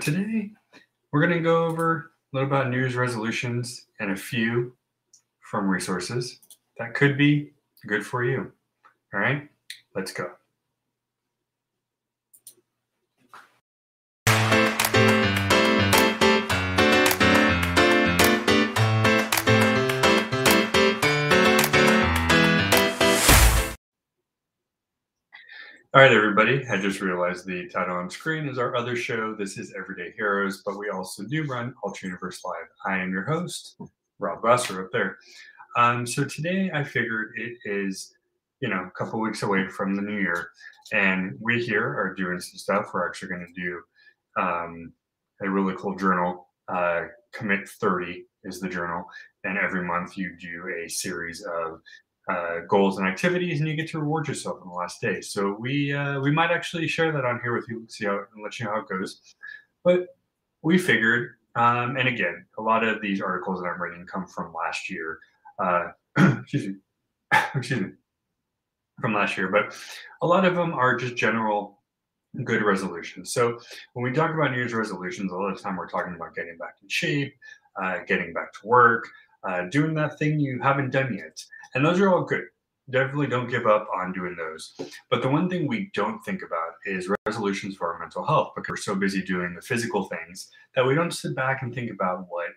today we're going to go over a little about New Year's resolutions and a few from resources that could be good for you. All right, let's go. All right, everybody. I just realized the title on screen is our other show. This is Everyday Heroes, but we also do run Ultra Universe Live. I am your host, Rob Glasser, up there. Um, so today I figured it is, you know, a couple weeks away from the new year, and we here are doing some stuff. We're actually going to do um, a really cool journal. Uh, Commit 30 is the journal, and every month you do a series of uh, goals and activities, and you get to reward yourself on the last day. So we uh, we might actually share that on here with you, see how and let you know how it goes. But we figured, um, and again, a lot of these articles that I'm reading come from last year. Uh, excuse me, excuse me, from last year, but a lot of them are just general good resolutions. So when we talk about New Year's resolutions, a lot of the time we're talking about getting back in shape, uh, getting back to work, uh, doing that thing you haven't done yet. And those are all good. Definitely don't give up on doing those. But the one thing we don't think about is resolutions for our mental health because we're so busy doing the physical things that we don't sit back and think about what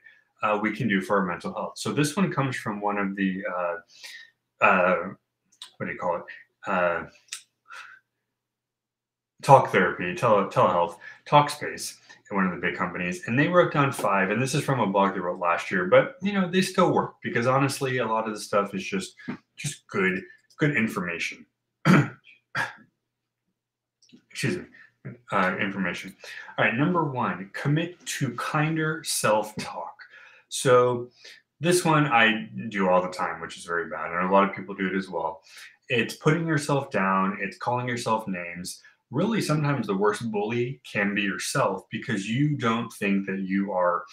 uh, we can do for our mental health. So this one comes from one of the, uh, uh, what do you call it? Uh, talk therapy, tele, telehealth, Talkspace one of the big companies, and they wrote down five. And this is from a blog they wrote last year, but you know they still work because honestly, a lot of the stuff is just just good good information. Excuse me. Uh, information. All right, number one, commit to kinder self talk. So, this one I do all the time, which is very bad. And a lot of people do it as well. It's putting yourself down, it's calling yourself names really sometimes the worst bully can be yourself because you don't think that you are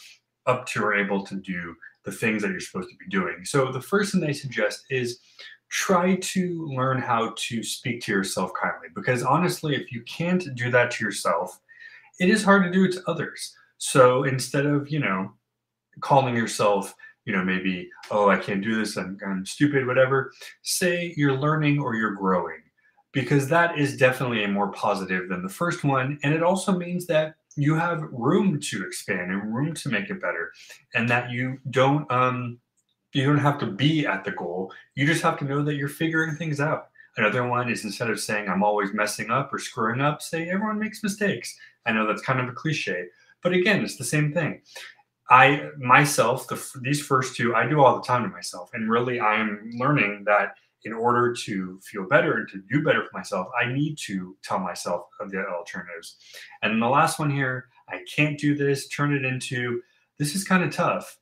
up to or able to do the things that you're supposed to be doing. So the first thing they suggest is try to learn how to speak to yourself kindly because honestly if you can't do that to yourself, it is hard to do it to others. So instead of, you know, calling yourself you know, maybe, oh, I can't do this, I'm, I'm stupid, whatever. Say you're learning or you're growing because that is definitely a more positive than the first one. And it also means that you have room to expand and room to make it better and that you don't um you don't have to be at the goal. You just have to know that you're figuring things out. Another one is instead of saying i'm always messing up or screwing up say everyone makes mistakes. I know that's kind of a cliche but again it's the same thing. I myself the, these first two i do all the time to myself and really i am learning that in order to feel better and to do better for myself, I need to tell myself of the alternatives. And the last one here, I can't do this, turn it into this is kind of tough,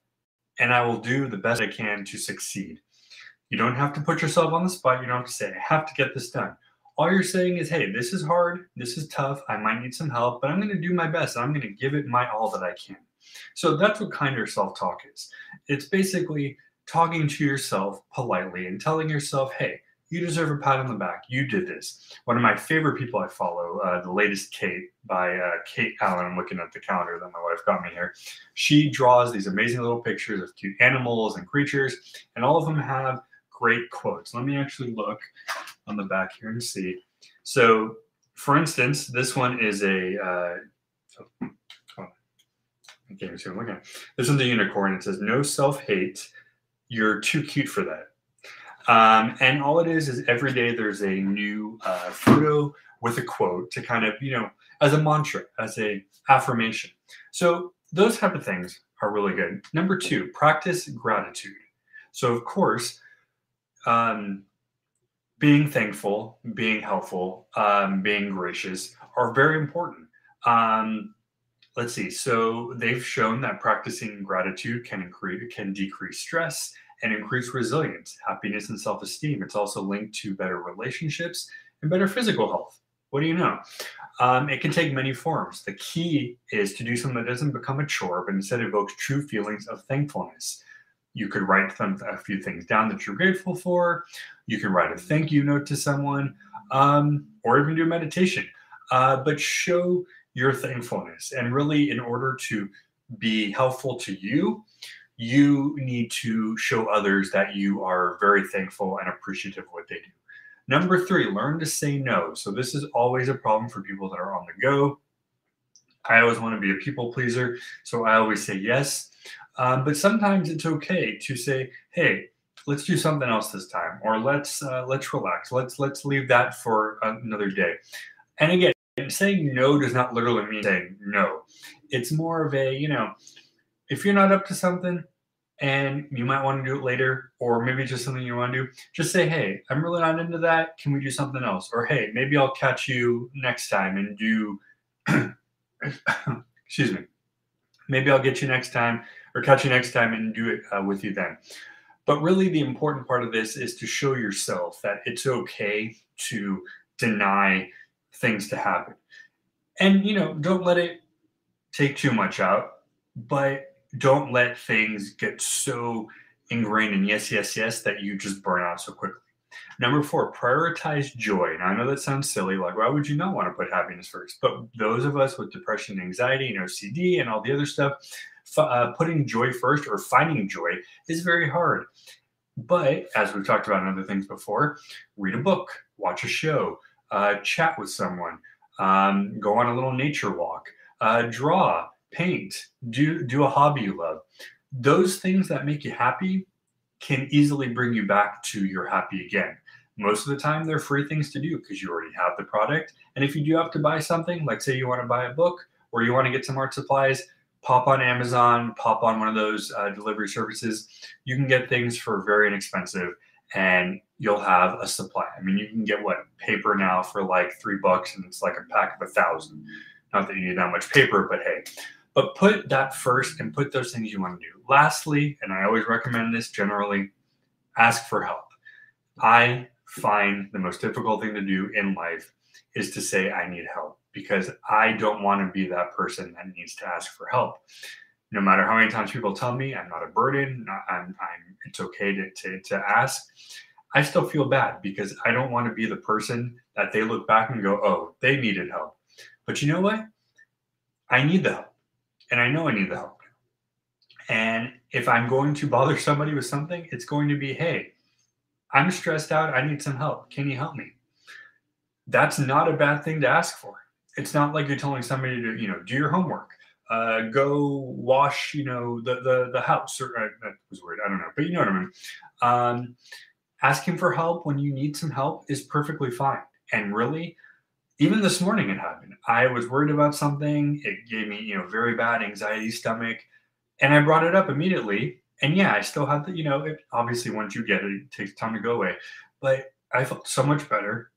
and I will do the best I can to succeed. You don't have to put yourself on the spot. You don't have to say, I have to get this done. All you're saying is, hey, this is hard, this is tough, I might need some help, but I'm going to do my best. I'm going to give it my all that I can. So that's what kinder self talk is. It's basically talking to yourself politely and telling yourself, hey, you deserve a pat on the back. You did this. One of my favorite people I follow, uh, the latest Kate by uh, Kate Allen. I'm looking at the calendar that my wife got me here. She draws these amazing little pictures of cute animals and creatures, and all of them have great quotes. Let me actually look on the back here and see. So, for instance, this one is a. Uh, oh, I can't even see what I'm looking at. This one's a unicorn. It says, No self hate you're too cute for that. Um, and all it is is every day there's a new uh, photo with a quote to kind of, you know, as a mantra, as a affirmation. So those type of things are really good. Number two, practice gratitude. So of course, um, being thankful, being helpful, um, being gracious are very important. Um, let's see. So they've shown that practicing gratitude can increase can decrease stress and increase resilience, happiness, and self-esteem. It's also linked to better relationships and better physical health. What do you know? Um, it can take many forms. The key is to do something that doesn't become a chore, but instead evokes true feelings of thankfulness. You could write a few things down that you're grateful for. You can write a thank you note to someone, um, or even do meditation. Uh, but show your thankfulness. And really, in order to be helpful to you, you need to show others that you are very thankful and appreciative of what they do. Number three, learn to say no. So, this is always a problem for people that are on the go. I always want to be a people pleaser. So, I always say yes. Um, but sometimes it's okay to say, hey, let's do something else this time or let's uh, let's relax let's let's leave that for another day and again saying no does not literally mean saying no it's more of a you know if you're not up to something and you might want to do it later or maybe just something you want to do just say hey i'm really not into that. Can we do something else? Or hey maybe i'll catch you next time and do excuse me. Maybe i'll get you next time or catch you next time and do it uh, with you then. But really, the important part of this is to show yourself that it's okay to deny things to happen. And, you know, don't let it take too much out, but don't let things get so ingrained in yes, yes, yes that you just burn out so quickly. Number four, prioritize joy. Now, I know that sounds silly. Like, why would you not want to put happiness first? But those of us with depression, anxiety, and OCD, and all the other stuff, uh, putting joy first or finding joy is very hard. But as we've talked about in other things before, read a book, watch a show, uh, chat with someone, um, go on a little nature walk, uh, draw, paint, do do a hobby you love. Those things that make you happy can easily bring you back to your happy again. Most of the time, they're free things to do because you already have the product. And if you do have to buy something, like say you want to buy a book or you want to get some art supplies, pop on Amazon, pop on one of those uh, delivery services. You can get things for very inexpensive and you'll have a supply. I mean, you can get what paper now for like three bucks and it's like a pack of a thousand. Not that you need that much paper, but hey, but put that first and put those things you want to do. Lastly, and I always recommend this generally, ask for help. I find the most difficult thing to do in life is to say, I need help because I don't want to be that person that needs to ask for help. No matter how many times people tell me I'm not a burden, I'm, I'm it's okay to, to, to ask, I still feel bad because I don't want to be the person that they look back and go, oh, they needed help. But you know what? I need the help. And I know I need the help. And if I'm going to bother somebody with something, it's going to be, hey, I'm stressed out. I need some help. Can you help me? That's not a bad thing to ask for it's not like you're telling somebody to you know do your homework uh, go wash you know the the, the house or uh, that was weird i don't know but you know what i mean um, asking for help when you need some help is perfectly fine and really even this morning it happened i was worried about something it gave me you know very bad anxiety stomach and i brought it up immediately and yeah i still had the you know it, obviously once you get it it takes time to go away but i felt so much better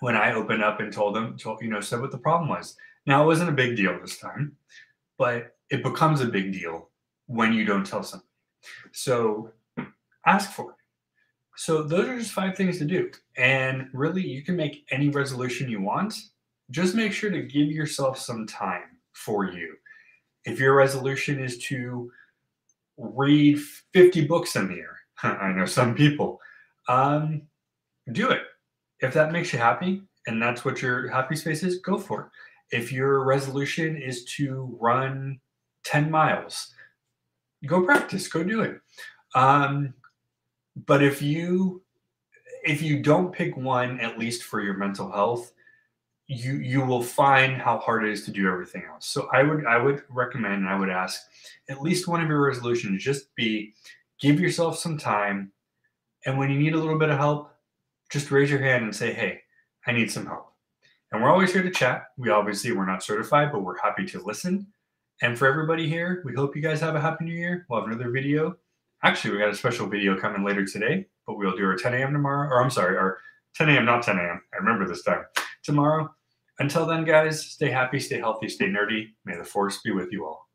when I opened up and told them, told, you know, said what the problem was. Now, it wasn't a big deal this time, but it becomes a big deal when you don't tell somebody. So ask for it. So those are just five things to do. And really, you can make any resolution you want. Just make sure to give yourself some time for you. If your resolution is to read 50 books in the year, I know some people, um, do it if that makes you happy and that's what your happy space is, go for it. If your resolution is to run 10 miles, go practice, go do it. Um, but if you if you don't pick one, at least for your mental health, you you will find how hard it is to do everything else. So I would I would recommend and I would ask at least one of your resolutions just be give yourself some time, and when you need a little bit of help, just raise your hand and say, hey, I need some help. And we're always here to chat. We obviously we're not certified, but we're happy to listen. And for everybody here, we hope you guys have a happy new year. We'll have another video. Actually, we got a special video coming later today, but we'll do our 10 a.m. tomorrow. Or I'm sorry, our 10 a.m. not 10 a.m. I remember this time. Tomorrow. Until then, guys, stay happy, stay healthy, stay nerdy. May the force be with you all.